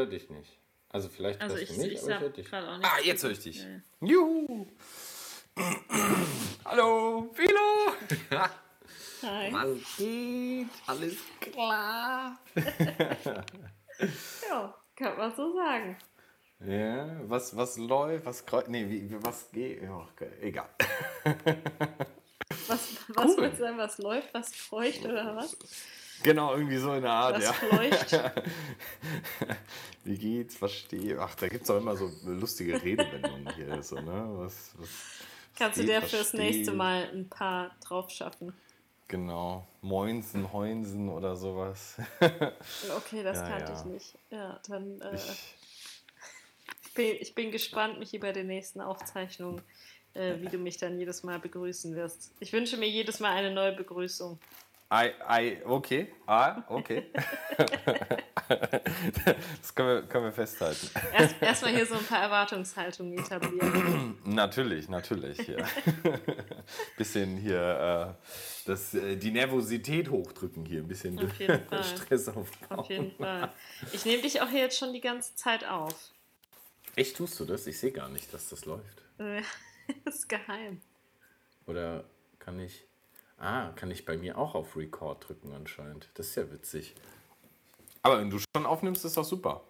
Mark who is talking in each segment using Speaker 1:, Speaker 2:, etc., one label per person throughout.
Speaker 1: Höre dich nicht. Also vielleicht
Speaker 2: Also
Speaker 1: hörst
Speaker 2: ich,
Speaker 1: du mich,
Speaker 2: ich
Speaker 1: aber ich höre dich.
Speaker 2: auch nicht.
Speaker 3: Ah, jetzt höre ich dich.
Speaker 2: Ja.
Speaker 3: Juhu! Hallo, Philo!
Speaker 2: Hi.
Speaker 3: Was geht? Alles klar?
Speaker 2: Ja, kann man so sagen.
Speaker 3: Ja, was, was läuft? Was kreu- Nee, wie, was geht? Ja, okay, egal.
Speaker 2: Was, was willst du sagen, was läuft, was feucht oder was?
Speaker 3: Genau, irgendwie so in der Art,
Speaker 2: Was
Speaker 3: ja.
Speaker 2: fleucht?
Speaker 3: Wie geht's? Verstehe. Ach, da gibt es auch immer so lustige Redewendungen hier. So, ne? was, was,
Speaker 2: Kannst du
Speaker 3: geht,
Speaker 2: dir fürs nächste Mal ein paar drauf schaffen?
Speaker 3: Genau. Moinsen, Heunsen oder sowas.
Speaker 2: Okay, das
Speaker 3: Ja,
Speaker 2: kannte
Speaker 3: ja.
Speaker 2: ich nicht. Ja, dann äh,
Speaker 3: Ich,
Speaker 2: ich bin, ich bin gespannt, Michi, bei der nächsten Aufzeichnung, äh, wie du mich dann jedes Mal begrüßen wirst. Ich wünsche mir jedes Mal eine neue Begrüßung.
Speaker 3: I, I, okay. Ah, okay. das können wir, können wir festhalten.
Speaker 2: Erst- Erstmal hier so ein paar Erwartungshaltungen etablieren.
Speaker 3: Natürlich, natürlich. Ja. bisschen hier äh, das, äh, die Nervosität hochdrücken hier, ein bisschen
Speaker 2: Auf jeden Fall.
Speaker 3: Stress aufbauen.
Speaker 2: Auf jeden Fall. Ich nehme dich auch hier jetzt schon die ganze Zeit auf.
Speaker 1: Echt tust du das? Ich sehe gar nicht, dass das läuft.
Speaker 2: Äh, Das ist geheim.
Speaker 1: Oder kann ich. Ah, kann ich bei mir auch auf Record drücken anscheinend. Das ist ja witzig.
Speaker 3: Aber wenn du schon aufnimmst, ist doch super.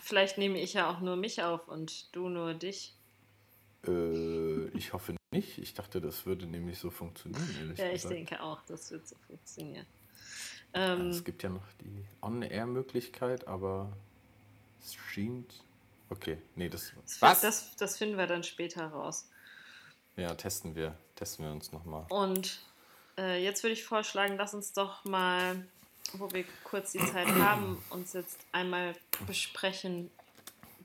Speaker 2: Vielleicht nehme ich ja auch nur mich auf und du nur dich.
Speaker 3: Äh, ich hoffe nicht. Ich dachte, das würde nämlich so funktionieren. Ehrlich
Speaker 2: Ja, ich
Speaker 3: gesagt.
Speaker 2: denke auch, das wird so funktionieren. Ähm,
Speaker 3: Es gibt ja noch die On-Air-Möglichkeit, aber streamt. Okay, nee, das.
Speaker 2: das,
Speaker 3: Was?
Speaker 2: Das, das finden wir dann später raus.
Speaker 3: Ja, testen wir. Testen wir uns nochmal.
Speaker 2: Und äh, jetzt würde ich vorschlagen, lass uns doch mal, wo wir kurz die Zeit haben, uns jetzt einmal besprechen,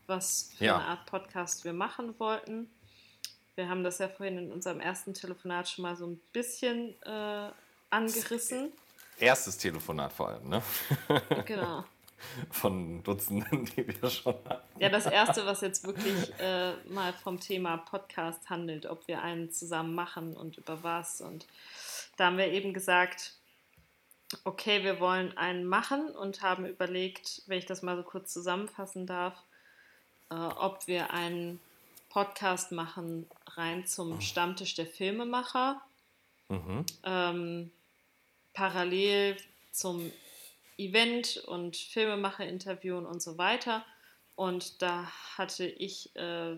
Speaker 2: was für
Speaker 3: Ja.
Speaker 2: eine Art Podcast wir machen wollten. Wir haben das ja vorhin in unserem ersten Telefonat schon mal so ein bisschen äh, angerissen.
Speaker 3: Erstes Telefonat vor allem, ne?
Speaker 2: Genau.
Speaker 3: Von Dutzenden, die wir schon hatten.
Speaker 2: Ja, das erste, was jetzt wirklich äh, mal vom Thema Podcast handelt, ob wir einen zusammen machen und über was. Und da haben wir eben gesagt, okay, wir wollen einen machen und haben überlegt, wenn ich das mal so kurz zusammenfassen darf, äh, ob wir einen Podcast machen rein zum Stammtisch der Filmemacher,
Speaker 3: Mhm.
Speaker 2: ähm, parallel zum Event und Filmemacher interviewen und so weiter. Und da hatte ich äh,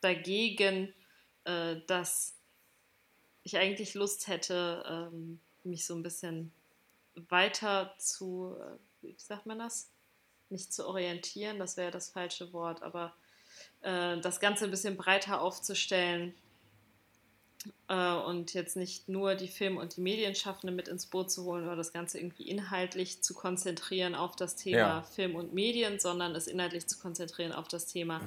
Speaker 2: dagegen, äh, dass ich eigentlich Lust hätte, ähm, mich so ein bisschen weiter zu, äh, wie sagt man das? Nicht zu orientieren, das wäre das falsche Wort, aber äh, das Ganze ein bisschen breiter aufzustellen äh, und jetzt nicht nur die Film- und die Medienschaffenden mit ins Boot zu holen oder das Ganze irgendwie inhaltlich zu konzentrieren auf das Thema
Speaker 3: Ja.
Speaker 2: Film und Medien, sondern es inhaltlich zu konzentrieren auf das Thema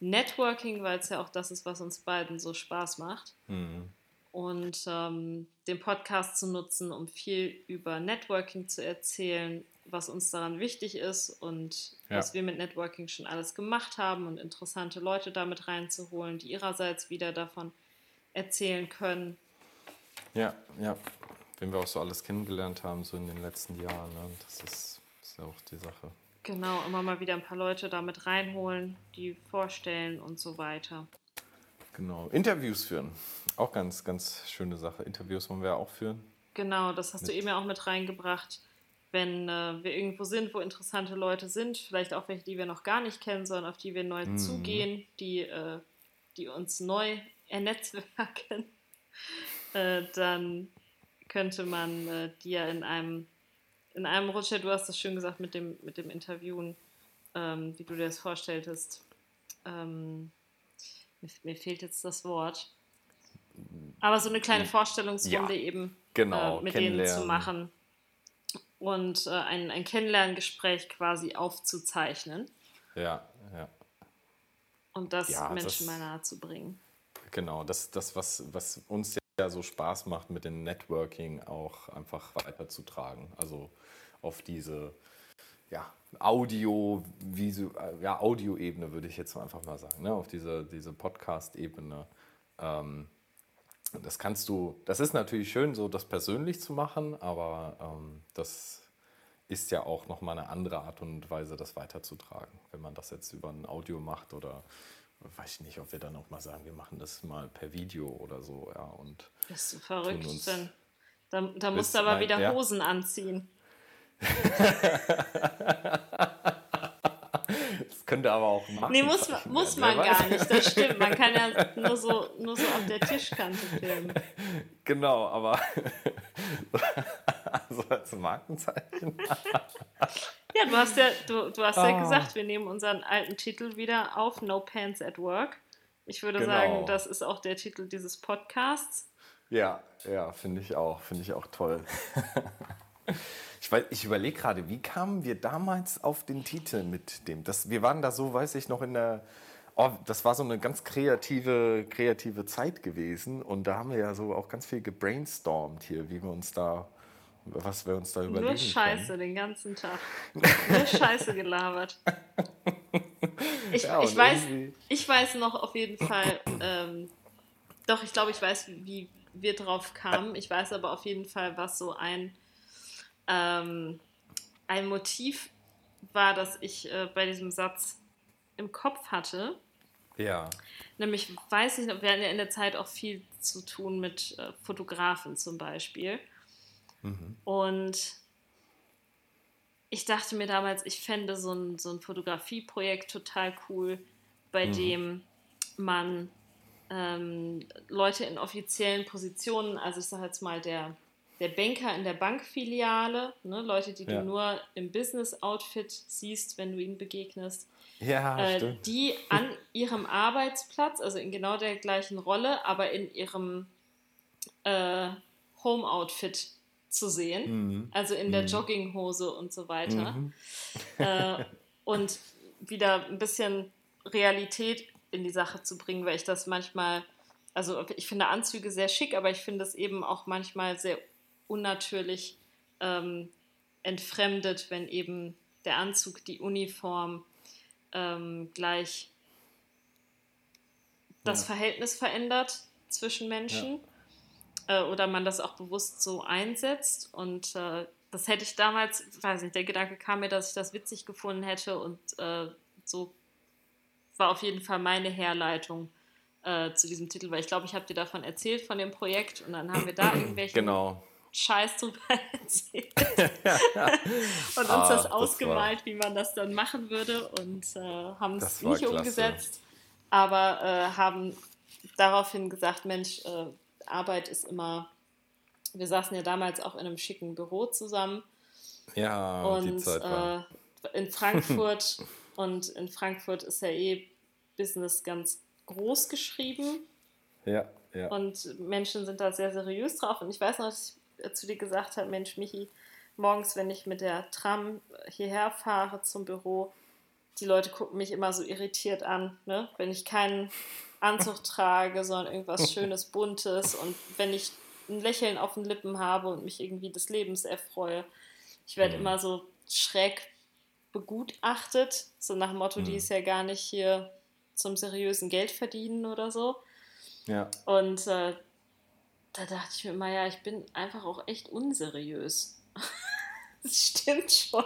Speaker 2: Networking, weil es ja auch das ist, was uns beiden so Spaß macht.
Speaker 3: Mhm.
Speaker 2: Und ähm, den Podcast zu nutzen, um viel über Networking zu erzählen, was uns daran wichtig ist und
Speaker 3: Ja.
Speaker 2: was wir mit Networking schon alles gemacht haben und interessante Leute damit reinzuholen, die ihrerseits wieder davon erzählen können.
Speaker 3: Ja, ja. Wenn wir auch so alles kennengelernt haben, so in den letzten Jahren, ne? das ist, ist ja auch die Sache.
Speaker 2: Genau, immer mal wieder ein paar Leute damit reinholen, die vorstellen und so weiter.
Speaker 3: Genau. Interviews führen. Auch ganz, ganz schöne Sache. Interviews wollen wir auch führen.
Speaker 2: Genau, das hast du
Speaker 3: Mit-
Speaker 2: eben ja auch mit reingebracht. Wenn äh, wir irgendwo sind, wo interessante Leute sind, vielleicht auch welche, die wir noch gar nicht kennen, sondern auf die wir neu
Speaker 3: Mhm.
Speaker 2: zugehen, die, äh, die uns neu ernetzwerken, äh, dann könnte man äh, die ja in einem, in einem Rutsch, du hast das schön gesagt mit dem, mit dem Interviewen, ähm, wie du dir das vorstelltest. Ähm, mir, mir fehlt jetzt das Wort. Aber so eine kleine Vorstellungsrunde
Speaker 3: Ja,
Speaker 2: eben
Speaker 3: genau,
Speaker 2: äh, mit denen zu machen und äh, ein, ein Kennenlerngespräch quasi aufzuzeichnen
Speaker 3: Ja, ja.
Speaker 2: und das
Speaker 3: Ja,
Speaker 2: Menschen
Speaker 3: das-
Speaker 2: mal nahe zu bringen.
Speaker 3: Genau, das, das was, was uns ja so Spaß macht mit dem Networking auch einfach weiterzutragen. Also auf diese ja, Audio, visu, ja, Audioebene würde ich jetzt einfach mal sagen, ne? auf diese, diese Podcast-Ebene. Ähm, das kannst du, das ist natürlich schön, so das persönlich zu machen, aber ähm, das ist ja auch nochmal eine andere Art und Weise, das weiterzutragen. Wenn man das jetzt über ein Audio macht oder weiß ich nicht, ob wir dann auch mal sagen, wir machen das mal per Video oder so, ja. Und
Speaker 2: Bist du verrückt? Dann, da, da musst du aber mein, wieder ja. Hosen anziehen.
Speaker 3: Das könnte aber auch
Speaker 2: machen. Nee, muss, man, muss man gar nicht, das stimmt. Man kann ja nur so, nur so auf der Tischkante filmen.
Speaker 3: Genau, aber so als Markenzeichen.
Speaker 2: ja, du hast ja, du, du hast oh. ja ah. gesagt, wir nehmen unseren alten Titel wieder auf, No Pants at Work. Ich würde genau. sagen, das ist auch der Titel dieses Podcasts.
Speaker 3: Ja, ja, finde ich auch, finde ich auch toll. Ich, ich überlege gerade, wie kamen wir damals auf den Titel mit dem? Das, wir waren da so, weiß ich noch, in der. Oh, das war so eine ganz kreative, kreative Zeit gewesen. Und da haben wir ja so auch ganz viel gebrainstormt hier, wie wir uns da, was wir uns da überlegen. Nur
Speaker 2: Scheiße können. den ganzen Tag. Nur Scheiße gelabert. Ich, ja, ich, weiß, ich weiß noch auf jeden Fall, ähm, doch, ich glaube, ich weiß, wie wir drauf kamen. Ich weiß aber auf jeden Fall, was so ein ähm, ein Motiv war, das ich äh, bei diesem Satz im Kopf hatte.
Speaker 3: Ja.
Speaker 2: Nämlich, weiß ich noch, wir hatten ja in der Zeit auch viel zu tun mit äh, Fotografen zum Beispiel. Mhm. Und ich dachte mir damals, ich fände so ein, so ein Fotografieprojekt total cool, bei mhm. dem man ähm, Leute in offiziellen Positionen, also ich sage jetzt mal der der Banker in der Bankfiliale, ne, Leute, die ja. du nur im Business-Outfit siehst, wenn du ihnen begegnest,
Speaker 3: ja,
Speaker 2: äh, die an ihrem Arbeitsplatz, also in genau der gleichen Rolle, aber in ihrem äh, Home-Outfit zu sehen, mhm. also in der mhm. Jogginghose und so weiter. Mhm. Äh, und wieder ein bisschen Realität in die Sache zu bringen, weil ich das manchmal, also ich finde Anzüge sehr schick, aber ich finde es eben auch manchmal sehr unnatürlich ähm, entfremdet, wenn eben der Anzug, die Uniform ähm, gleich das ja. Verhältnis verändert zwischen Menschen ja. äh, oder man das auch bewusst so einsetzt. Und äh, das hätte ich damals, weiß nicht, der Gedanke kam mir, dass ich das witzig gefunden hätte und äh, so war auf jeden Fall meine Herleitung äh, zu diesem Titel, weil ich glaube, ich habe dir davon erzählt, von dem Projekt und dann haben wir da irgendwelche
Speaker 3: genau.
Speaker 2: Scheiß drüber erzählt und uns ah, das ausgemalt, das wie man das dann machen würde und äh, haben es nicht klasse. umgesetzt, aber äh, haben daraufhin gesagt, Mensch, äh, Arbeit ist immer, wir saßen ja damals auch in einem schicken Büro zusammen.
Speaker 3: Ja, und die Zeit war.
Speaker 2: Äh, in Frankfurt und in Frankfurt ist ja eh Business ganz groß geschrieben.
Speaker 3: Ja, ja.
Speaker 2: Und Menschen sind da sehr seriös drauf. Und ich weiß noch, dass ich zu dir gesagt hat, Mensch, Michi, morgens, wenn ich mit der Tram hierher fahre zum Büro, die Leute gucken mich immer so irritiert an, ne? wenn ich keinen Anzug trage, sondern irgendwas Schönes, Buntes und wenn ich ein Lächeln auf den Lippen habe und mich irgendwie des Lebens erfreue. Ich werde mhm. immer so schräg begutachtet, so nach dem Motto, mhm. die ist ja gar nicht hier zum seriösen Geld verdienen oder so.
Speaker 3: Ja.
Speaker 2: Und äh, da dachte ich mir immer, ja, ich bin einfach auch echt unseriös. das stimmt schon.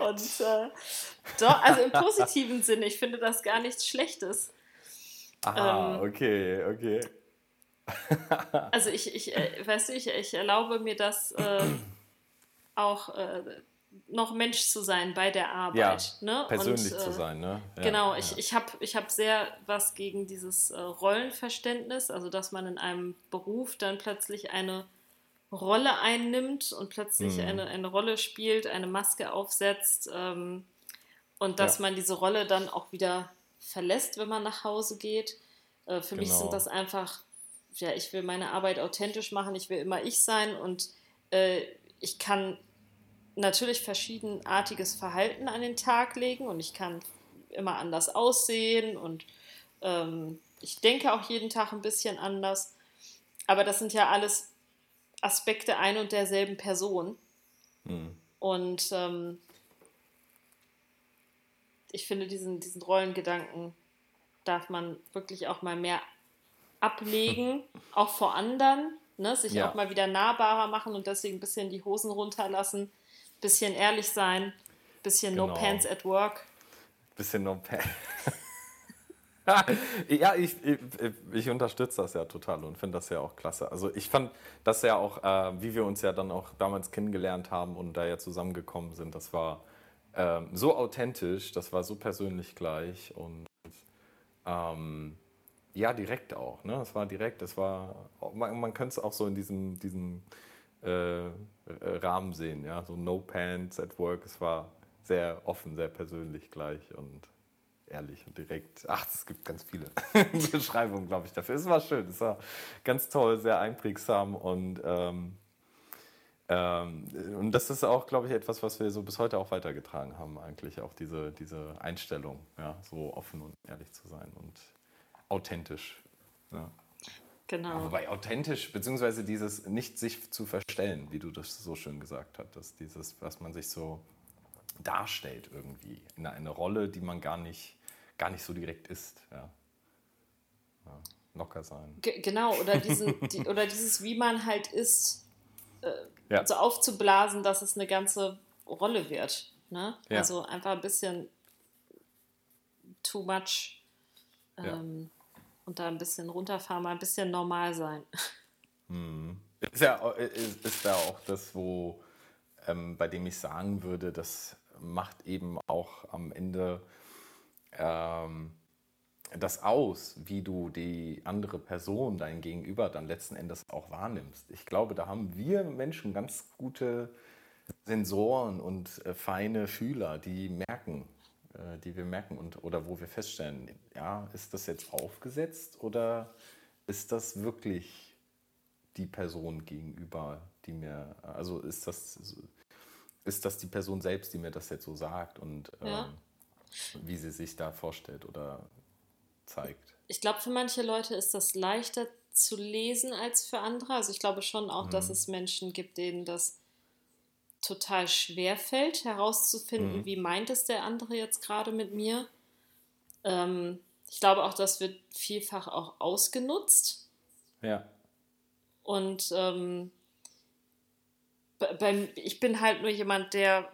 Speaker 2: Und äh, doch, also im positiven Sinne, ich finde das gar nichts Schlechtes.
Speaker 3: Ah, ähm, okay, okay.
Speaker 2: also ich, ich äh, weißt du, ich, ich erlaube mir das äh, auch äh, noch Mensch zu sein bei der Arbeit. Ja, ne?
Speaker 3: Persönlich Und, äh, zu sein, ne?
Speaker 2: Ja, genau, ich, ja. ich habe ich hab sehr was gegen dieses äh, Rollenverständnis, also dass man in einem Beruf dann plötzlich eine Rolle einnimmt und plötzlich mhm. eine, eine Rolle spielt, eine Maske aufsetzt ähm, und dass man diese Rolle dann auch wieder verlässt, wenn man nach Hause geht. Äh, für genau. mich sind genau. das einfach, ja, ich will meine Arbeit authentisch machen, ich will immer ich sein und äh, ich kann natürlich verschiedenartiges Verhalten an den Tag legen und ich kann immer anders aussehen und ähm, ich denke auch jeden Tag ein bisschen anders. Aber das sind ja alles Aspekte ein und derselben Person. Mhm. Und ähm, ich finde, diesen, diesen Rollengedanken darf man wirklich auch mal mehr ablegen, auch vor anderen, ne? sich ja. auch mal wieder nahbarer machen und deswegen ein bisschen die Hosen runterlassen bisschen ehrlich sein, bisschen no
Speaker 3: Genau.
Speaker 2: pants at work.
Speaker 3: Bisschen no pants. ja, ich, ich, ich unterstütze das ja total und finde das ja auch klasse. Also ich fand das ja auch, äh, wie wir uns ja dann auch damals kennengelernt haben und da ja zusammengekommen sind, das war ähm, so authentisch, das war so persönlich gleich und ähm, ja, direkt auch. Ne? Es war direkt, es war, man, man könnte es auch so in diesem, diesem äh, Rahmen sehen, ja, so No Pants at Work. Es war sehr offen, sehr persönlich gleich und ehrlich und direkt. Ach, es gibt ganz viele Beschreibungen, glaube ich, dafür. Es war schön, es war ganz toll, sehr einprägsam und ähm, ähm, und das ist auch, glaube ich, etwas, was wir so bis heute auch weitergetragen haben, eigentlich auch diese, diese Einstellung, ja, so offen und ehrlich zu sein und authentisch. Ja.
Speaker 2: Genau.
Speaker 3: Wobei authentisch, beziehungsweise dieses nicht sich zu verstellen, wie du das so schön gesagt hattest, dieses, was man sich so darstellt irgendwie, in eine Rolle, die man gar nicht, gar nicht so direkt ist. Ja. Ja, locker sein.
Speaker 2: Ge- Genau, oder, diesen, die, oder dieses, wie man halt ist, äh,
Speaker 3: Ja.
Speaker 2: so aufzublasen, dass es eine ganze Rolle wird. Ne?
Speaker 3: Ja.
Speaker 2: Also einfach ein bisschen too much
Speaker 3: Ja.
Speaker 2: ähm, und da ein bisschen runterfahren, mal ein bisschen normal sein.
Speaker 3: Ist ja, au- ist, ist ja auch das, wo, ähm, bei dem ich sagen würde, das macht eben auch am Ende ähm, das aus, wie du die andere Person, dein Gegenüber, dann letzten Endes auch wahrnimmst. Ich glaube, da haben wir Menschen ganz gute Sensoren und äh, feine Fühler, die merken, äh, die wir merken und oder wo wir feststellen, ja, ist das jetzt aufgesetzt oder ist das wirklich die Person gegenüber, die mir, also ist das, ist das die Person selbst, die mir das jetzt so sagt und
Speaker 2: Ja.
Speaker 3: ähm, wie sie sich da vorstellt oder zeigt.
Speaker 2: Ich glaube, für manche Leute ist das leichter zu lesen als für andere. Also ich glaube schon auch, dass es Menschen gibt, denen das total schwer fällt, herauszufinden, wie meint es der andere jetzt gerade mit mir. Ähm, ich glaube auch, das wird vielfach auch ausgenutzt.
Speaker 3: Ja.
Speaker 2: Und ähm, bei, ich bin halt nur jemand, der,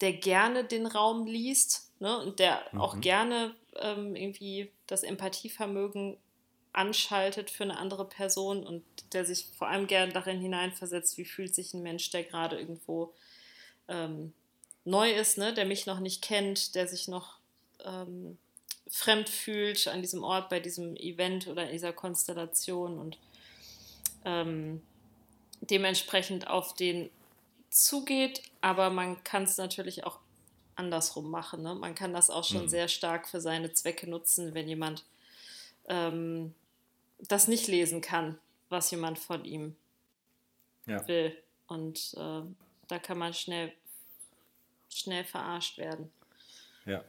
Speaker 2: der gerne den Raum liest ne? und der auch gerne ähm, irgendwie das Empathievermögen anschaltet für eine andere Person und der sich vor allem gerne darin hineinversetzt, wie fühlt sich ein Mensch, der gerade irgendwo ähm, neu ist, ne? der mich noch nicht kennt, der sich noch ähm, fremd fühlt an diesem Ort, bei diesem Event oder in dieser Konstellation und ähm, dementsprechend auf den zugeht, aber man kann es natürlich auch andersrum machen. Ne? Man kann das auch schon
Speaker 3: Mhm.
Speaker 2: sehr stark für seine Zwecke nutzen, wenn jemand ähm, das nicht lesen kann, was jemand von ihm
Speaker 3: Ja.
Speaker 2: will. Und äh, da kann man schnell, schnell verarscht werden.
Speaker 3: Ja.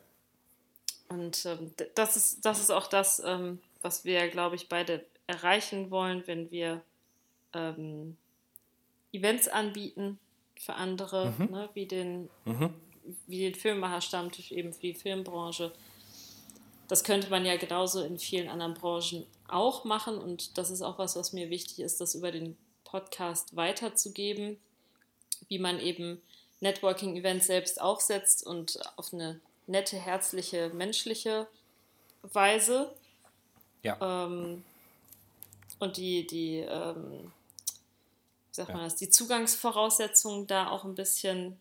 Speaker 2: Und ähm, das, ist, das ist auch das, ähm, was wir, glaube ich, beide erreichen wollen, wenn wir ähm, Events anbieten für andere, ne, wie, den, wie den Filmemacher-Stammtisch eben für die Filmbranche. Das könnte man ja genauso in vielen anderen Branchen auch machen und das ist auch was, was mir wichtig ist, das über den Podcast weiterzugeben, wie man eben Networking-Events selbst aufsetzt und auf eine nette, herzliche, menschliche Weise.
Speaker 3: Ja.
Speaker 2: Ähm, und die, die, ähm, wie sagt
Speaker 3: Ja.
Speaker 2: man das, die Zugangsvoraussetzungen da auch ein bisschen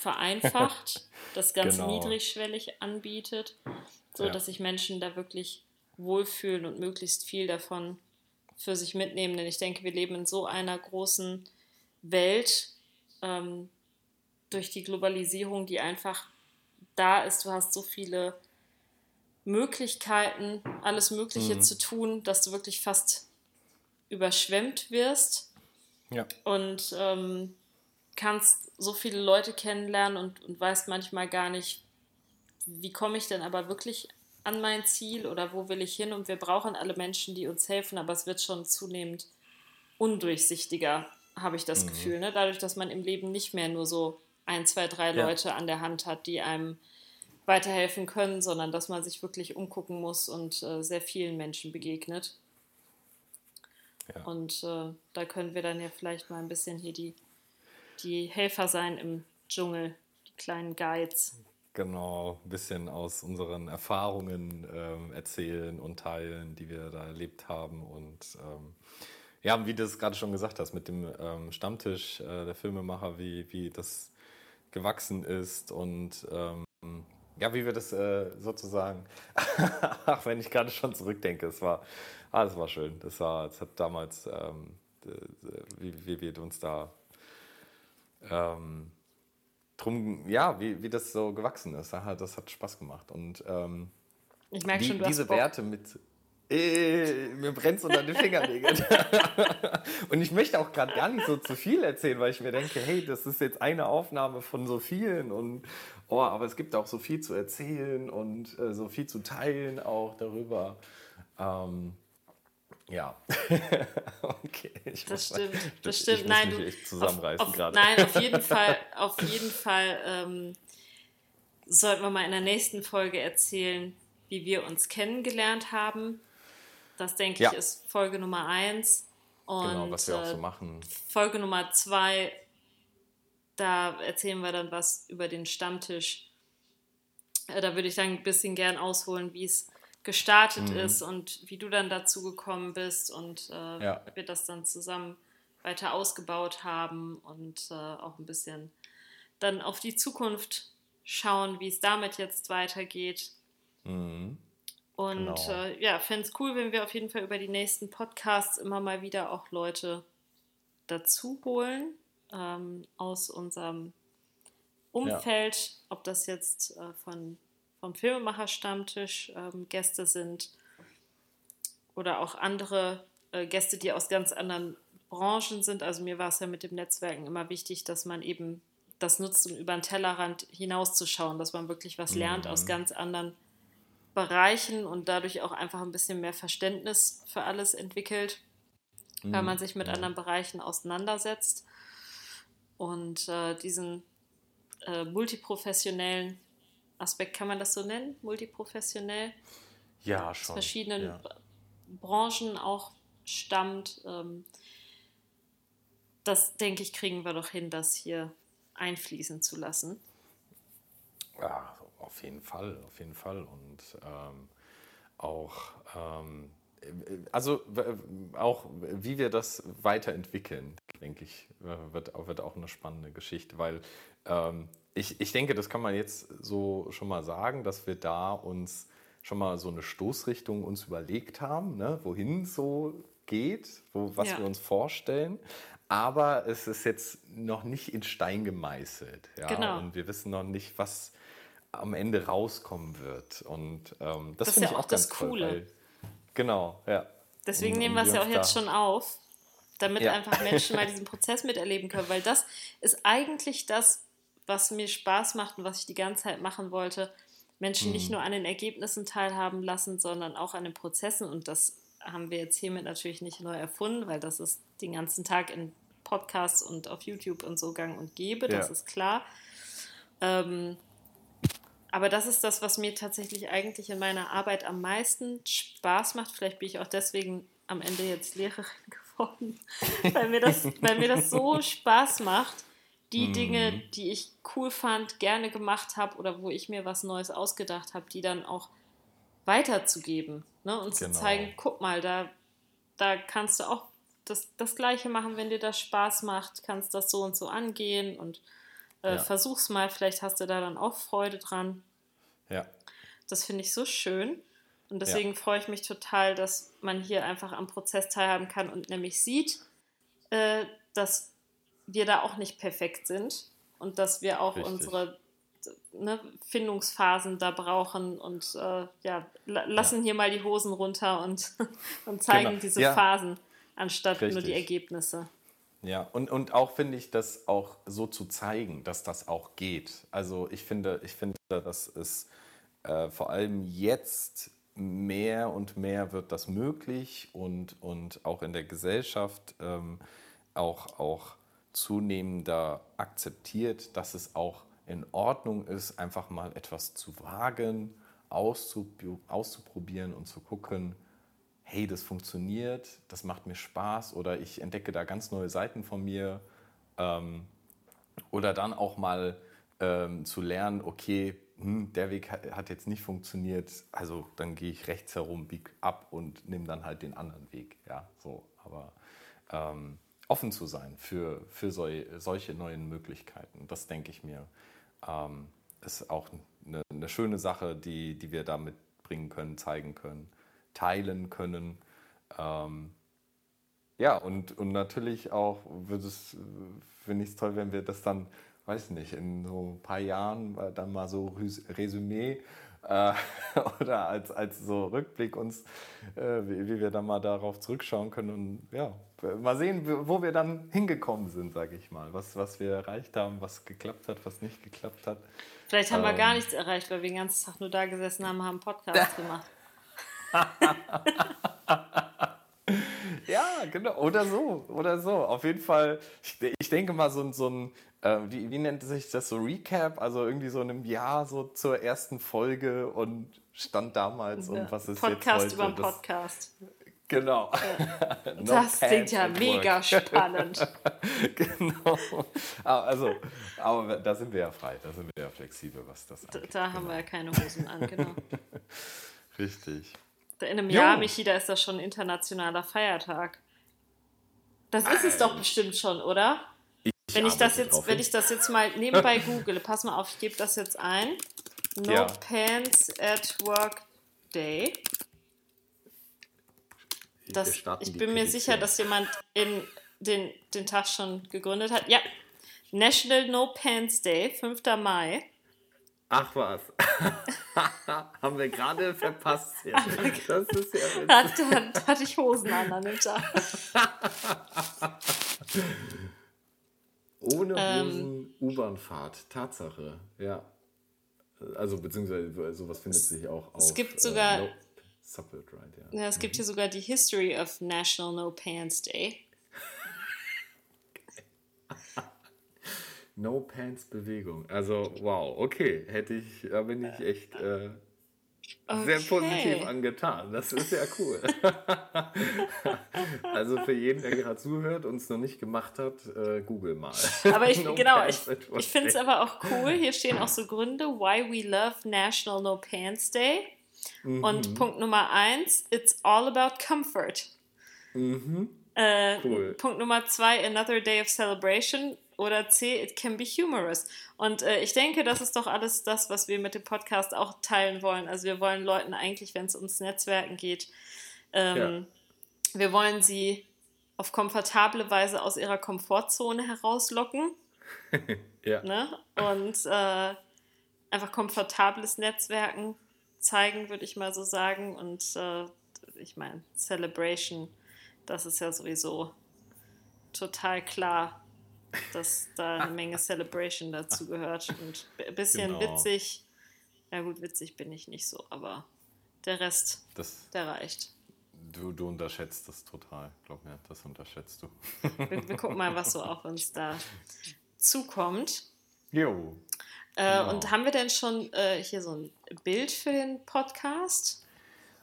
Speaker 2: vereinfacht, das Ganze
Speaker 3: Genau.
Speaker 2: niedrigschwellig anbietet, so
Speaker 3: Ja.
Speaker 2: dass sich Menschen da wirklich wohlfühlen und möglichst viel davon für sich mitnehmen. Denn ich denke, wir leben in so einer großen Welt ähm, durch die Globalisierung, die einfach da ist. Du hast so viele Möglichkeiten, alles Mögliche
Speaker 3: Mhm.
Speaker 2: zu tun, dass du wirklich fast überschwemmt wirst
Speaker 3: Ja.
Speaker 2: und ähm, kannst so viele Leute kennenlernen und, und weißt manchmal gar nicht, wie komme ich denn aber wirklich an mein Ziel oder wo will ich hin? Und wir brauchen alle Menschen, die uns helfen, aber es wird schon zunehmend undurchsichtiger, habe ich das Gefühl. Ne? Dadurch, dass man im Leben nicht mehr nur so ein, zwei, drei
Speaker 3: Ja.
Speaker 2: Leute an der Hand hat, die einem weiterhelfen können, sondern dass man sich wirklich umgucken muss und äh, sehr vielen Menschen begegnet.
Speaker 3: Ja.
Speaker 2: Und äh, da können wir dann ja vielleicht mal ein bisschen hier die, die Helfer sein im Dschungel, die kleinen Guides.
Speaker 3: Genau, ein bisschen aus unseren Erfahrungen ähm, erzählen und teilen, die wir da erlebt haben. Und ähm, ja, wie du es gerade schon gesagt hast, mit dem ähm, Stammtisch äh, der Filmemacher, wie, wie das gewachsen ist und ähm, ja, wie wir das äh, sozusagen, ach, wenn ich gerade schon zurückdenke, es war, ah, es war schön. Das war, es hat damals, ähm, wie, wie wir uns da ähm, drum, ja, wie, wie das so gewachsen ist. Das hat Spaß gemacht. Und ähm,
Speaker 2: ich merke schon,
Speaker 3: du diese hast Bock. Werte mit. Äh, mir brennt es unter den Fingernägeln. und ich möchte auch gerade gar nicht so zu viel erzählen, weil ich mir denke, hey, das ist jetzt eine Aufnahme von so vielen und oh, aber es gibt auch so viel zu erzählen und äh, so viel zu teilen auch darüber. Ähm, ja.
Speaker 2: okay. Ich das muss, stimmt. Das stimmt.
Speaker 3: Ich
Speaker 2: nein,
Speaker 3: muss mich echt zusammenreißen gerade.
Speaker 2: Nein, auf jeden Fall, auf jeden Fall ähm, sollten wir mal in der nächsten Folge erzählen, wie wir uns kennengelernt haben. Das denke ja. ich ist Folge Nummer eins. Und,
Speaker 3: genau, was wir auch so äh, machen.
Speaker 2: Folge Nummer zwei, da erzählen wir dann was über den Stammtisch. Äh, da würde ich dann ein bisschen gern ausholen, wie es gestartet mhm. ist und wie du dann dazu gekommen bist und äh, ja. wir das dann zusammen weiter ausgebaut haben und äh, auch ein bisschen dann auf die Zukunft schauen, wie es damit jetzt weitergeht. Mhm. Und genau. äh, ja, fände es cool, wenn wir auf jeden Fall über die nächsten Podcasts immer mal wieder auch Leute dazu holen ähm, aus unserem Umfeld, ja. ob das jetzt äh, von vom Filmemacher-Stammtisch ähm, Gäste sind oder auch andere äh, Gäste, die aus ganz anderen Branchen sind. Also mir war es ja mit dem Netzwerken immer wichtig, dass man eben das nutzt, um über den Tellerrand hinauszuschauen, dass man wirklich was lernt mhm. aus ganz anderen Bereichen und dadurch auch einfach ein bisschen mehr Verständnis für alles entwickelt, mhm. weil man sich mit anderen Bereichen auseinandersetzt. Und äh, diesen äh, multiprofessionellen Aspekt, kann man das so nennen? Multiprofessionell?
Speaker 3: Ja, schon.
Speaker 2: Aus verschiedenen
Speaker 3: ja.
Speaker 2: Branchen auch stammt. Ähm, das, denke ich, kriegen wir doch hin, das hier einfließen zu lassen.
Speaker 3: Ja, auf jeden Fall, auf jeden Fall. Und ähm, auch, ähm, also auch wie wir das weiterentwickeln, denke ich, wird, wird auch eine spannende Geschichte, weil ähm, ich, ich denke, das kann man jetzt so schon mal sagen, dass wir da uns schon mal so eine Stoßrichtung uns überlegt haben, ne, wohin es so geht, wo, was ja. wir uns vorstellen. Aber es ist jetzt noch nicht in Stein gemeißelt. Ja? Genau. Und wir wissen noch nicht, was am Ende rauskommen wird. Und ähm, das, das finde ja ich auch das Coole. Toll, weil, genau, ja.
Speaker 2: Deswegen und, nehmen wir es ja auch jetzt schon auf, damit ja. einfach Menschen mal diesen Prozess miterleben können, weil das ist eigentlich das, was mir Spaß macht und was ich die ganze Zeit machen wollte, Menschen mhm. nicht nur an den Ergebnissen teilhaben lassen, sondern auch an den Prozessen. Und das haben wir jetzt hiermit natürlich nicht neu erfunden, weil das ist den ganzen Tag in Podcasts und auf YouTube und so gang und gäbe, das ja. ist klar. Ähm, aber das ist das, was mir tatsächlich eigentlich in meiner Arbeit am meisten Spaß macht. Vielleicht bin ich auch deswegen am Ende jetzt Lehrerin geworden, weil mir das, weil mir das so Spaß macht die mhm. Dinge, die ich cool fand, gerne gemacht habe oder wo ich mir was Neues ausgedacht habe, die dann auch weiterzugeben ne? und genau. zu zeigen, guck mal, da, da kannst du auch das, das Gleiche machen, wenn dir das Spaß macht, kannst das so und so angehen und äh, ja. versuch's mal, vielleicht hast du da dann auch Freude dran.
Speaker 3: Ja.
Speaker 2: Das finde ich so schön. Und deswegen ja. freue ich mich total, dass man hier einfach am Prozess teilhaben kann und nämlich sieht, äh, dass wir da auch nicht perfekt sind und dass wir auch Richtig. unsere ne, Findungsphasen da brauchen und äh, ja, lassen ja. hier mal die Hosen runter und, und zeigen genau. diese ja. Phasen, anstatt Richtig. nur die Ergebnisse.
Speaker 3: Ja, und, und auch finde ich das auch so zu zeigen, dass das auch geht. Also ich finde, ich finde, dass es äh, vor allem jetzt mehr und mehr wird das möglich und, und auch in der Gesellschaft ähm, auch, auch zunehmender akzeptiert, dass es auch in Ordnung ist, einfach mal etwas zu wagen, auszuprobieren und zu gucken, hey, das funktioniert, das macht mir Spaß oder ich entdecke da ganz neue Seiten von mir. Ähm, oder dann auch mal ähm, zu lernen, okay, hm, der Weg hat, jetzt nicht funktioniert, also dann gehe ich rechts herum, bieg ab und nehme dann halt den anderen Weg. Ja, so. Aber ähm, offen zu sein für, für sol solche neuen Möglichkeiten, das denke ich mir, ähm, ist auch eine, eine, schöne Sache, die, die wir da mitbringen können, zeigen können, teilen können. Ähm, ja, und, und natürlich auch finde ich es toll, wenn wir das dann weiß nicht, in so ein paar Jahren dann mal so Resümee äh, oder als, als so Rückblick uns, äh, wie, wie, wir dann mal darauf zurückschauen können und ja, mal sehen, wo wir dann hingekommen sind, sage ich mal. Was, was wir erreicht haben, was geklappt hat, was nicht geklappt hat.
Speaker 2: Vielleicht haben ähm, wir gar nichts erreicht, weil wir den ganzen Tag nur da gesessen haben, haben Podcast gemacht.
Speaker 3: ja, genau. Oder so. Oder so. Auf jeden Fall, ich, ich denke mal, so, so ein äh, wie, wie nennt sich das so Recap? Also irgendwie so in einem Jahr so zur ersten Folge und stand damals ja. und was ist Podcast jetzt heute? über den Podcast. Genau. Ja. no das klingt ja mega spannend. genau. Also, aber da sind wir ja frei, da sind wir ja flexibel, was das
Speaker 2: angeht. Da, da haben genau. wir ja keine Hosen an, genau.
Speaker 3: Richtig.
Speaker 2: In einem jo. Jahr, Michi, da ist das schon ein internationaler Feiertag. Das ist es doch bestimmt schon, oder? wenn ich das jetzt, wenn ich das jetzt mal nebenbei google, pass mal auf, ich gebe das jetzt ein. No ja. Pants at Work Day. Das, ich bin mir sicher, dass jemand in den, den Tag schon gegründet hat. Ja, National No Pants Day, 5. Mai.
Speaker 1: Ach was. Haben wir gerade verpasst. Ja. Das ist ja
Speaker 2: Hat, hat, hatte ich Hosen an an dem Tag.
Speaker 1: Ohne ähm, Hosen ähm, U-Bahnfahrt, Tatsache, ja. Also beziehungsweise sowas findet sich auch auf.
Speaker 2: Es gibt sogar. Äh, Sublet, right, ja. ja. Es gibt mhm. hier sogar die History of National No Pants Day.
Speaker 1: no Pants Bewegung. Also wow, okay, hätte ich, da bin ich echt äh, Okay. Sehr positiv angetan. Das ist ja cool. also für jeden, der gerade zuhört und es noch nicht gemacht hat, äh, google mal.
Speaker 2: Aber ich, no genau, ich, ich finde es aber auch cool. Hier stehen auch so Gründe, why we love National No Pants Day. Mhm. Und Punkt Nummer eins, it's all about comfort. Mhm. Äh, cool. Punkt Nummer zwei, another day of celebration. Oder C, it can be humorous. Und äh, ich denke, das ist doch alles das, was wir mit dem Podcast auch teilen wollen. Also wir wollen Leuten eigentlich, wenn es ums Netzwerken geht, ähm, ja. wir wollen sie auf komfortable Weise aus ihrer Komfortzone herauslocken. ja. Ne? Und äh, einfach komfortables Netzwerken zeigen, würde ich mal so sagen. Und äh, ich meine, Celebration, das ist ja sowieso total klar dass da eine Menge Celebration dazu gehört und ein bisschen genau. witzig. Ja gut, witzig bin ich nicht so, aber der Rest, das, der reicht.
Speaker 3: Du, du unterschätzt das total, glaub mir, das unterschätzt du.
Speaker 2: Wir, wir gucken mal, was so auf uns da zukommt.
Speaker 3: Jo.
Speaker 2: Äh, genau. Und haben wir denn schon äh, hier so ein Bild für den Podcast?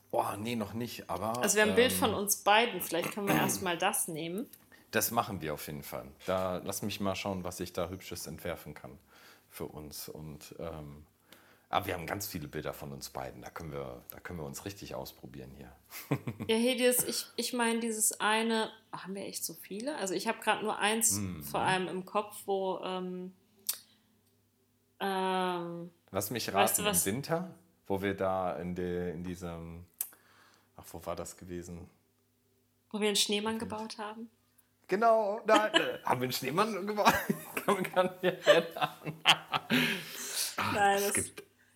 Speaker 3: Boah, nee, noch nicht, aber.
Speaker 2: Also wir haben ein Bild von ähm, uns beiden, vielleicht können wir erstmal das nehmen.
Speaker 3: Das machen wir auf jeden Fall. Da lass mich mal schauen, was ich da Hübsches entwerfen kann für uns. Und ähm, aber wir haben ganz viele Bilder von uns beiden. Da können wir, da können wir uns richtig ausprobieren hier.
Speaker 2: ja, Hedius, ich, ich meine, dieses eine, haben wir echt so viele? Also ich habe gerade nur eins hm. vor allem im Kopf, wo ähm, ähm,
Speaker 3: Lass mich raten, weißt du, was? im Winter, wo wir da in, de, in diesem, ach, wo war das gewesen?
Speaker 2: Wo wir einen Schneemann gebaut haben?
Speaker 3: Genau, da äh, haben wir einen Schneemann gebaut. kann man gar nicht erinnern.
Speaker 2: Nein, das,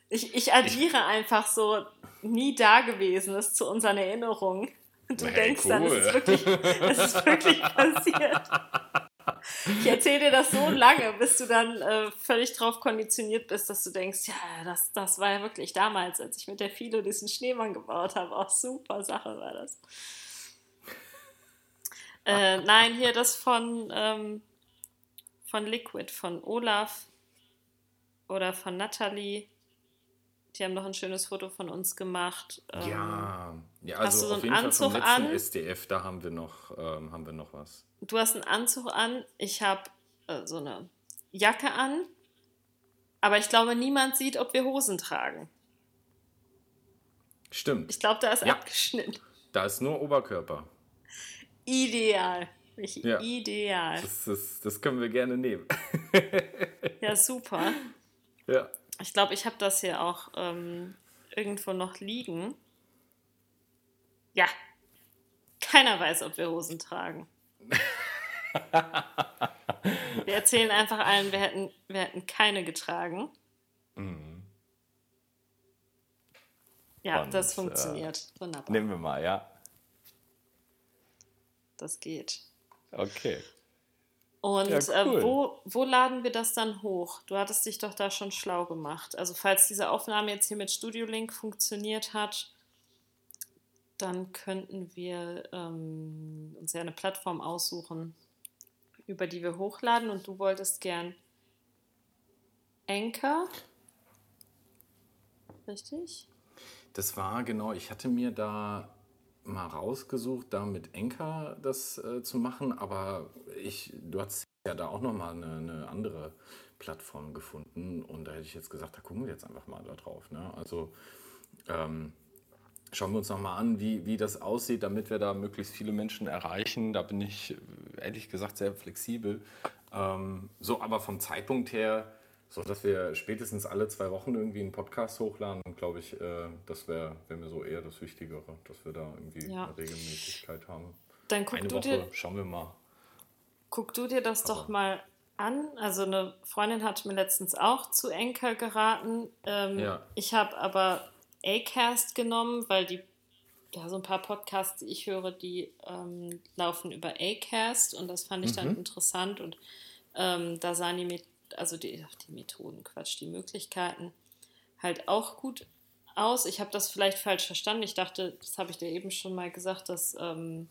Speaker 2: ich, ich addiere ich, einfach so nie Dagewesenes zu unseren Erinnerungen. Du hey, denkst cool. dann, es ist wirklich, es ist wirklich passiert. Ich erzähle dir das so lange, bis du dann äh, völlig drauf konditioniert bist, dass du denkst, ja, das, das war ja wirklich damals, als ich mit der Philo diesen Schneemann gebaut habe. Auch super Sache war das. Äh, nein, hier das von, ähm, von Liquid, von Olaf oder von Natalie. Die haben noch ein schönes Foto von uns gemacht.
Speaker 1: Ähm, ja, ja also hast du so einen Anzug Fall vom an? SDF, da haben wir noch, ähm, haben wir noch was.
Speaker 2: Du hast einen Anzug an, ich habe äh, so eine Jacke an Aber ich glaube, niemand sieht, ob wir Hosen tragen.
Speaker 1: Stimmt.
Speaker 2: Ich glaube, da ist
Speaker 1: Ja.
Speaker 2: abgeschnitten.
Speaker 1: Da ist nur Oberkörper.
Speaker 2: Ideal. Michi,
Speaker 1: Ja.
Speaker 2: Ideal.
Speaker 1: Das, das, das können wir gerne nehmen.
Speaker 2: Ja, super.
Speaker 1: ja.
Speaker 2: Ich glaube, ich habe das hier auch ähm, irgendwo noch liegen. Ja. Keiner weiß, ob wir Hosen tragen. wir erzählen einfach allen, wir hätten, wir hätten keine getragen. Ja,
Speaker 3: Und,
Speaker 2: das
Speaker 3: äh,
Speaker 2: funktioniert. Wunderbar.
Speaker 3: Nehmen wir mal, ja.
Speaker 2: Das geht.
Speaker 3: Okay.
Speaker 2: Und
Speaker 3: Ja, cool.
Speaker 2: äh, wo, wo laden wir das dann hoch? Du hattest dich doch da schon schlau gemacht. Also falls diese Aufnahme jetzt hier mit Studio Link funktioniert hat, dann könnten wir ähm, uns ja eine Plattform aussuchen, über die wir hochladen. Und du wolltest gern Anchor. Richtig?
Speaker 1: Das war genau, ich hatte mir da mal rausgesucht, da mit Enka das äh, zu machen, aber ich, du hast ja da auch nochmal eine, eine andere Plattform gefunden und da hätte ich jetzt gesagt, da gucken wir jetzt einfach mal da drauf. Ne? Also ähm, schauen wir uns nochmal an, wie, wie das aussieht, damit wir da möglichst viele Menschen erreichen. Da bin ich ehrlich gesagt sehr flexibel. Ähm, so, aber vom Zeitpunkt her, so dass wir spätestens alle zwei Wochen irgendwie einen Podcast hochladen, glaube ich, äh, das wäre wär mir so eher das Wichtigere, dass wir da irgendwie
Speaker 2: Ja.
Speaker 1: eine Regelmäßigkeit haben.
Speaker 2: Dann guck
Speaker 1: Eine
Speaker 2: du
Speaker 1: Woche,
Speaker 2: dir
Speaker 1: schauen wir mal.
Speaker 2: Guck du dir das doch
Speaker 1: Aber-
Speaker 2: mal an. Also eine Freundin hat mir letztens auch zu Anchor geraten. Ähm,
Speaker 1: Ja.
Speaker 2: Ich habe aber Acast genommen, weil die ja so ein paar Podcasts, die ich höre, die ähm, laufen über Acast und das fand ich dann
Speaker 1: Mhm.
Speaker 2: interessant und ähm, da sahen die, Met- also die, die Methoden, Quatsch, die Möglichkeiten halt auch gut aus. Ich habe das vielleicht falsch verstanden. Ich dachte, das habe ich dir eben schon mal gesagt, dass ähm,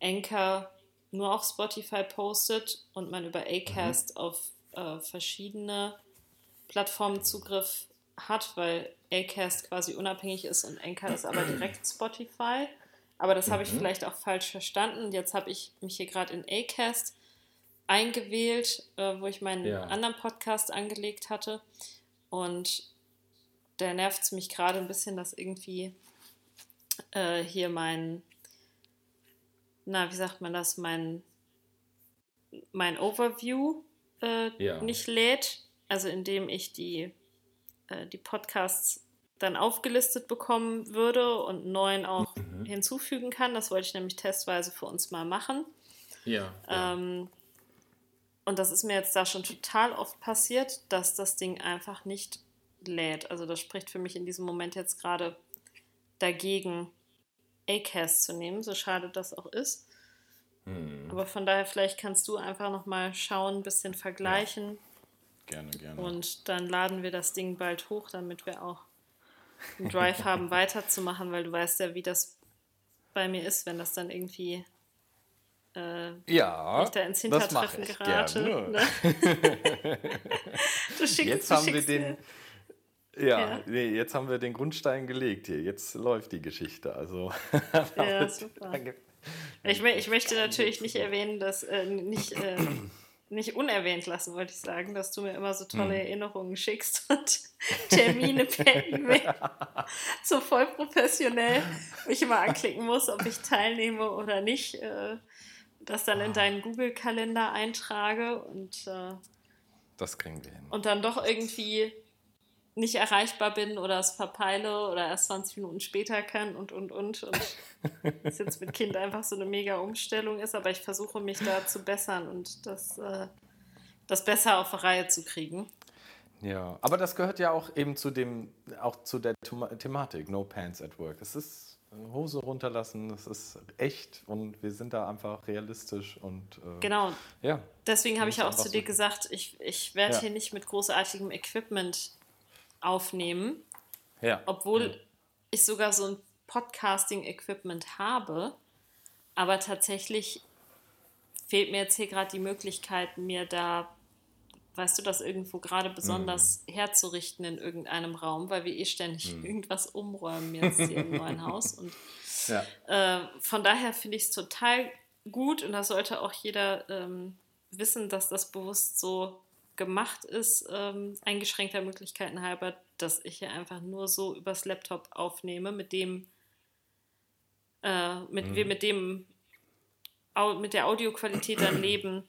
Speaker 2: Anchor nur auf Spotify postet und man über Acast auf äh, verschiedene Plattformen Zugriff hat, weil Acast quasi unabhängig ist und Anchor ist aber direkt Spotify. Aber das habe ich
Speaker 1: Mhm.
Speaker 2: vielleicht auch falsch verstanden. Jetzt habe ich mich hier gerade in Acast eingewählt, äh, wo ich meinen
Speaker 1: Ja.
Speaker 2: anderen Podcast angelegt hatte. Und da nervt es mich gerade ein bisschen, dass irgendwie äh, hier mein, na, wie sagt man das, mein, mein Overview äh,
Speaker 1: Ja.
Speaker 2: nicht lädt. Also indem ich die, äh, die Podcasts dann aufgelistet bekommen würde und neuen auch
Speaker 1: Mhm.
Speaker 2: hinzufügen kann. Das wollte ich nämlich testweise für uns mal machen.
Speaker 1: Ja. ja.
Speaker 2: Ähm, und das ist mir jetzt da schon total oft passiert, dass das Ding einfach nicht lädt. Also das spricht für mich in diesem Moment jetzt gerade dagegen, Acast zu nehmen, so schade das auch ist.
Speaker 1: Hm.
Speaker 2: Aber von daher, vielleicht kannst du einfach nochmal schauen, ein bisschen vergleichen
Speaker 3: Gerne, gerne.
Speaker 2: und dann laden wir das Ding bald hoch, damit wir auch einen Drive haben, weiterzumachen, weil du weißt ja, wie das bei mir ist, wenn das dann irgendwie äh,
Speaker 3: ja,
Speaker 2: ich da ins
Speaker 3: das
Speaker 2: Hintertreffen
Speaker 3: ich
Speaker 2: gerate.
Speaker 3: gerne.
Speaker 2: Ne? du schickst,
Speaker 3: Jetzt
Speaker 2: du
Speaker 3: haben wir den, ja,
Speaker 2: Ja.
Speaker 3: Nee, jetzt haben wir den Grundstein gelegt hier. Jetzt läuft die Geschichte. Also
Speaker 2: Ja, super. Ich, ich möchte natürlich nicht erwähnen, dass äh, nicht, äh, nicht unerwähnt lassen, wollte ich sagen, dass du mir immer so
Speaker 3: Hm.
Speaker 2: tolle Erinnerungen schickst und Termine per E-Mail. so voll professionell, wo ich immer anklicken muss, ob ich teilnehme oder nicht. Äh, das dann
Speaker 3: Ah.
Speaker 2: in deinen Google-Kalender eintrage und, äh,
Speaker 3: Das kriegen wir hin.
Speaker 2: und dann doch irgendwie nicht erreichbar bin oder es verpeile oder erst 20 Minuten später kann und und und und es jetzt mit Kind einfach so eine mega Umstellung ist, aber ich versuche mich da zu bessern und das, äh, das besser auf die Reihe zu kriegen.
Speaker 3: Ja, aber das gehört ja auch eben zu dem, auch zu der Thema Thematik, No Pants at Work. Es ist äh, Hose runterlassen, das ist echt und wir sind da einfach realistisch und äh,
Speaker 2: Genau,
Speaker 3: ja.
Speaker 2: deswegen habe ich ja auch zu dir
Speaker 3: so-
Speaker 2: gesagt, ich, ich werde
Speaker 3: Ja.
Speaker 2: hier nicht mit großartigem Equipment aufnehmen,
Speaker 3: Ja.
Speaker 2: obwohl ich sogar so ein Podcasting-Equipment habe, aber tatsächlich fehlt mir jetzt hier gerade die Möglichkeit, mir da, weißt du, das irgendwo gerade besonders herzurichten in irgendeinem Raum, weil wir eh ständig irgendwas umräumen jetzt hier im neuen Haus. Und
Speaker 3: ja.
Speaker 2: äh, von daher finde ich es total gut und da sollte auch jeder ähm, wissen, dass das bewusst so gemacht ist, ähm, eingeschränkter Möglichkeiten halber, dass ich ja einfach nur so übers Laptop aufnehme, mit dem, äh, mit,
Speaker 3: Mhm.
Speaker 2: wir mit dem, Au- mit der Audioqualität dann leben,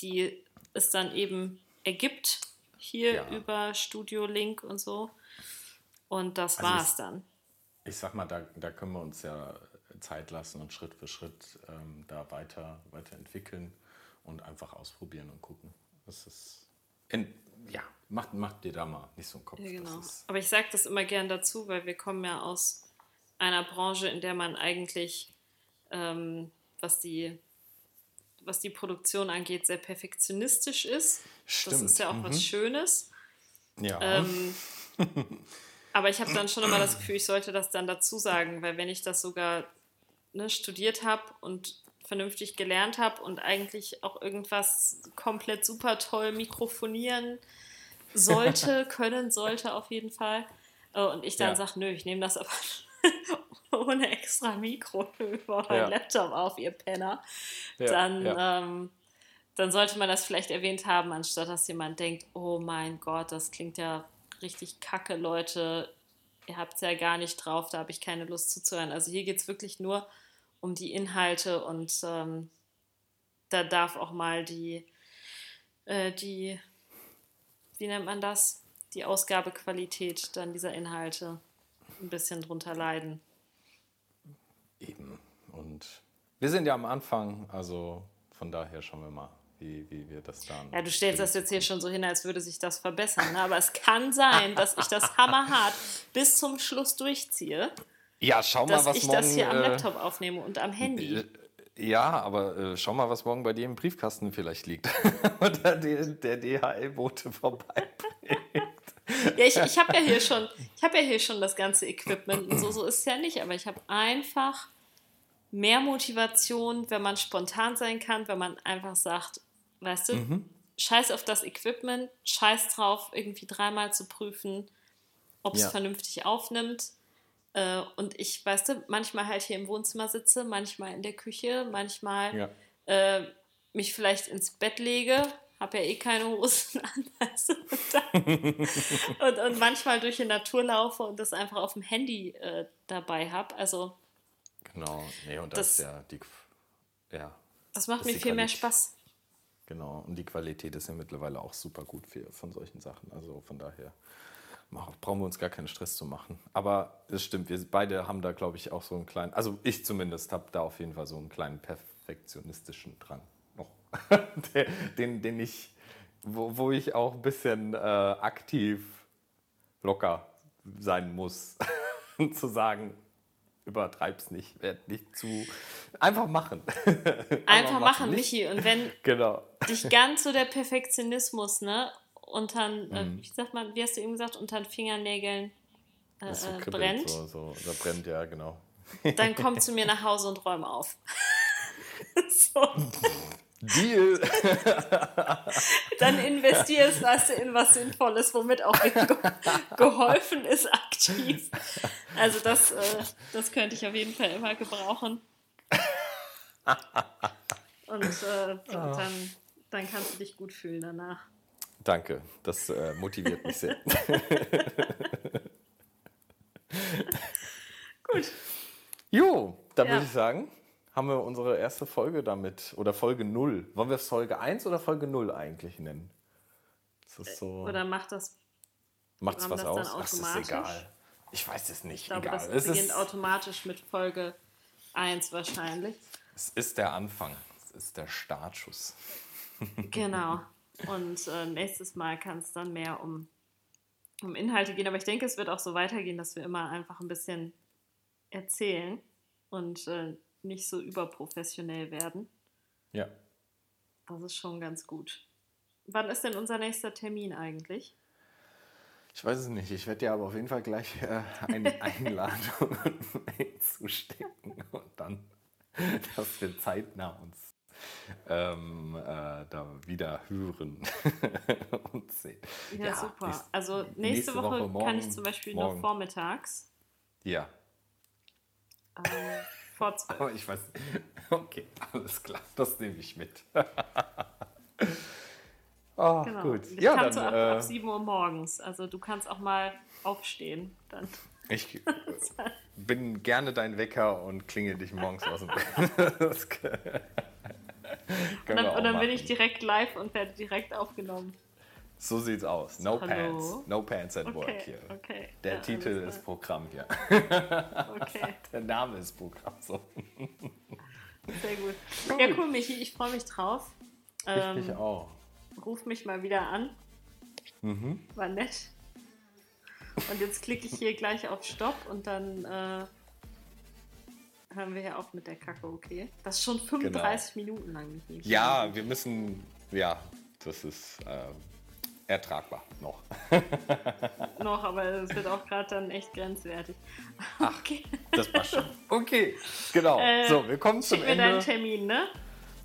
Speaker 2: die es dann eben ergibt, hier
Speaker 3: Ja.
Speaker 2: über Studio Link und so. Und das
Speaker 3: Also
Speaker 2: war's
Speaker 3: es-
Speaker 2: dann.
Speaker 3: Ich sag mal, da, da können wir uns ja Zeit lassen und Schritt für Schritt ähm, da weiter, weiterentwickeln und einfach ausprobieren und gucken. Das ist. In, ja, macht, macht dir da mal nicht so einen Kopf.
Speaker 2: Ja, genau.
Speaker 3: Das
Speaker 2: Aber ich sage das immer gern dazu, weil wir kommen ja aus einer Branche, in der man eigentlich, ähm, was, die, was die Produktion angeht, sehr perfektionistisch ist. Das
Speaker 3: Stimmt,
Speaker 2: ist ja auch
Speaker 3: mhm.
Speaker 2: was Schönes.
Speaker 3: ja.
Speaker 2: Ähm, aber ich habe dann schon immer das Gefühl, ich sollte das dann dazu sagen, weil wenn ich das sogar ne, studiert habe und vernünftig gelernt habe und eigentlich auch irgendwas komplett super toll mikrofonieren sollte, können sollte auf jeden Fall. äh, Und ich dann
Speaker 3: Ja.
Speaker 2: sage, nö, ich nehme das aber ohne extra Mikro über meinen
Speaker 3: Ja.
Speaker 2: Laptop auf, ihr Penner.
Speaker 3: Ja,
Speaker 2: dann. Ähm, dann sollte man das vielleicht erwähnt haben, anstatt dass jemand denkt, oh mein Gott, das klingt ja richtig kacke, Leute. Ihr habt es ja gar nicht drauf, da habe ich keine Lust zuzuhören. Also hier geht es wirklich nur um die Inhalte und ähm, da darf auch mal die, äh, die, wie nennt man das? Die Ausgabequalität dann dieser Inhalte ein bisschen drunter leiden.
Speaker 3: Eben. Und wir sind ja am Anfang, also von daher schauen wir mal, wie, wie wir das dann.
Speaker 2: Ja, du stellst das jetzt hier schon so hin, als würde sich das verbessern. Ne? Aber es kann sein, dass ich das hammerhart bis zum Schluss durchziehe,
Speaker 3: Ja, schau mal,
Speaker 2: dass
Speaker 3: was
Speaker 2: ich
Speaker 3: morgen.
Speaker 2: das hier am
Speaker 3: äh,
Speaker 2: Laptop aufnehme und am Handy.
Speaker 3: äh, Ja, aber äh, schau mal, was morgen bei dir im Briefkasten vielleicht liegt. Oder der, der DHL-Bote vorbeibringt.
Speaker 2: Ja, ich, ich habe ja hier schon, ich habe ja hier schon das ganze Equipment und so, so ist es ja nicht, aber ich habe einfach mehr Motivation, wenn man spontan sein kann, wenn man einfach sagt, weißt du,
Speaker 3: Mhm.
Speaker 2: scheiß auf das Equipment, scheiß drauf, irgendwie dreimal zu prüfen, ob es
Speaker 3: Ja.
Speaker 2: vernünftig aufnimmt. Äh, und ich, weißt du, manchmal halt hier im Wohnzimmer sitze, manchmal in der Küche, manchmal
Speaker 3: Ja.
Speaker 2: äh, mich vielleicht ins Bett lege, habe ja eh keine Hosen an, du, und, und, und manchmal durch die Natur laufe und das einfach auf dem Handy äh, dabei habe. Also
Speaker 3: Genau. Nee, und
Speaker 2: Das-
Speaker 3: das, ist ja die. Ja,
Speaker 2: das macht
Speaker 3: Das
Speaker 2: mir viel mehr. Spaß.
Speaker 3: genau. Und die Qualität ist ja mittlerweile auch super gut für, von solchen Sachen. Also von daher brauchen wir uns gar keinen Stress zu machen. Aber es stimmt, wir beide haben da, glaube ich, auch so einen kleinen, also ich zumindest habe da auf jeden Fall so einen kleinen perfektionistischen Drang noch. Den, den ich, wo, wo ich auch ein bisschen äh, aktiv locker sein muss. zu sagen, übertreib's nicht, werd nicht zu. Einfach machen.
Speaker 2: Einfach machen, Michi. Und wenn
Speaker 3: Genau.
Speaker 2: dich ganz so der Perfektionismus, ne, untern, äh,
Speaker 3: Mhm.
Speaker 2: wie sagt man, wie hast du eben gesagt, unter den Fingernägeln äh,
Speaker 3: Das so kribbelt,
Speaker 2: brennt,
Speaker 3: So, so, da brennt, ja, genau.
Speaker 2: dann komm zu mir nach Hause und räum auf. so,
Speaker 3: Deal!
Speaker 2: dann investierst du, in was Sinnvolles, womit auch ge geholfen ist aktiv. Also das, äh, das könnte ich auf jeden Fall immer gebrauchen. Und äh, dann, dann kannst du dich gut fühlen danach.
Speaker 3: Danke, das äh, motiviert mich sehr.
Speaker 2: Gut.
Speaker 3: Jo, dann
Speaker 2: Ja.
Speaker 3: würde ich sagen, haben wir unsere erste Folge damit. Oder Folge 0. Wollen wir es Folge 1 oder Folge 0 eigentlich nennen? Das ist so.
Speaker 2: Oder macht das,
Speaker 3: Macht's was
Speaker 2: das dann
Speaker 3: aus? Ach, das ist egal. Ich weiß es nicht.
Speaker 2: ich glaube,
Speaker 3: egal.
Speaker 2: das
Speaker 3: es,
Speaker 2: beginnt
Speaker 3: ist,
Speaker 2: automatisch mit Folge 1 wahrscheinlich.
Speaker 3: es ist der Anfang. Es ist der Startschuss.
Speaker 2: Genau. Und äh, nächstes Mal kann es dann mehr um, um Inhalte gehen. Aber ich denke, es wird auch so weitergehen, dass wir immer einfach ein bisschen erzählen und äh, nicht so überprofessionell werden.
Speaker 3: Ja.
Speaker 2: Das ist schon ganz gut. Wann ist denn unser nächster Termin eigentlich?
Speaker 3: Ich weiß es nicht. Ich werde dir aber auf jeden Fall gleich äh, eine Einladung zustecken und dann, dass wir zeitnah uns ähm, äh, da wieder hören und sehen.
Speaker 2: Ja, super.
Speaker 3: nächst-
Speaker 2: also nächste,
Speaker 3: nächste
Speaker 2: Woche,
Speaker 3: Woche,
Speaker 2: kann
Speaker 3: morgen-
Speaker 2: ich zum Beispiel nur
Speaker 3: morgen.
Speaker 2: vormittags
Speaker 3: Ja,
Speaker 2: ähm, vor zwölf.
Speaker 3: aber ich weiß. Okay, alles klar. Das nehme ich mit. Oh,
Speaker 2: Genau.
Speaker 3: gut.
Speaker 2: Ich
Speaker 3: Ja,
Speaker 2: kann
Speaker 3: dann.
Speaker 2: so ab,
Speaker 3: äh,
Speaker 2: ab 7 Uhr morgens. Also du kannst auch mal aufstehen. Dann.
Speaker 3: Ich bin gerne dein Wecker und klingel dich morgens aus dem Bett.
Speaker 2: Und dann, und dann bin ich direkt live und werde direkt aufgenommen.
Speaker 3: So sieht's aus. No
Speaker 2: Hallo?
Speaker 3: pants. No pants at work
Speaker 2: Okay,
Speaker 3: hier.
Speaker 2: okay.
Speaker 3: Der
Speaker 2: Ja,
Speaker 3: Titel ist Programm hier.
Speaker 2: Okay,
Speaker 3: Der Name ist Programm. So.
Speaker 2: sehr gut. Ja, cool, Michi, ich freue mich drauf.
Speaker 3: Ich mich
Speaker 2: Ähm,
Speaker 3: auch.
Speaker 2: ruf mich mal wieder an.
Speaker 3: Mhm.
Speaker 2: War nett. Und jetzt klicke ich hier gleich auf Stopp und dann äh, hören wir hier auf mit der Kacke, okay? Das ist schon 35 Minuten lang.
Speaker 3: Genau. Ja, wir müssen. Ja, das ist ähm, ertragbar noch.
Speaker 2: Noch, aber es wird auch gerade dann echt grenzwertig. Okay.
Speaker 3: Das passt schon. Okay, genau.
Speaker 2: Äh,
Speaker 3: so, wir kommen zum
Speaker 2: Schick mir deinen
Speaker 3: Ende.
Speaker 2: Termin, ne?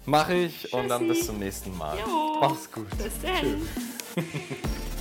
Speaker 3: Mach ich und dann
Speaker 2: Tschüssi.
Speaker 3: bis zum nächsten Mal.
Speaker 2: Jo.
Speaker 3: Mach's gut.
Speaker 2: Bis dann.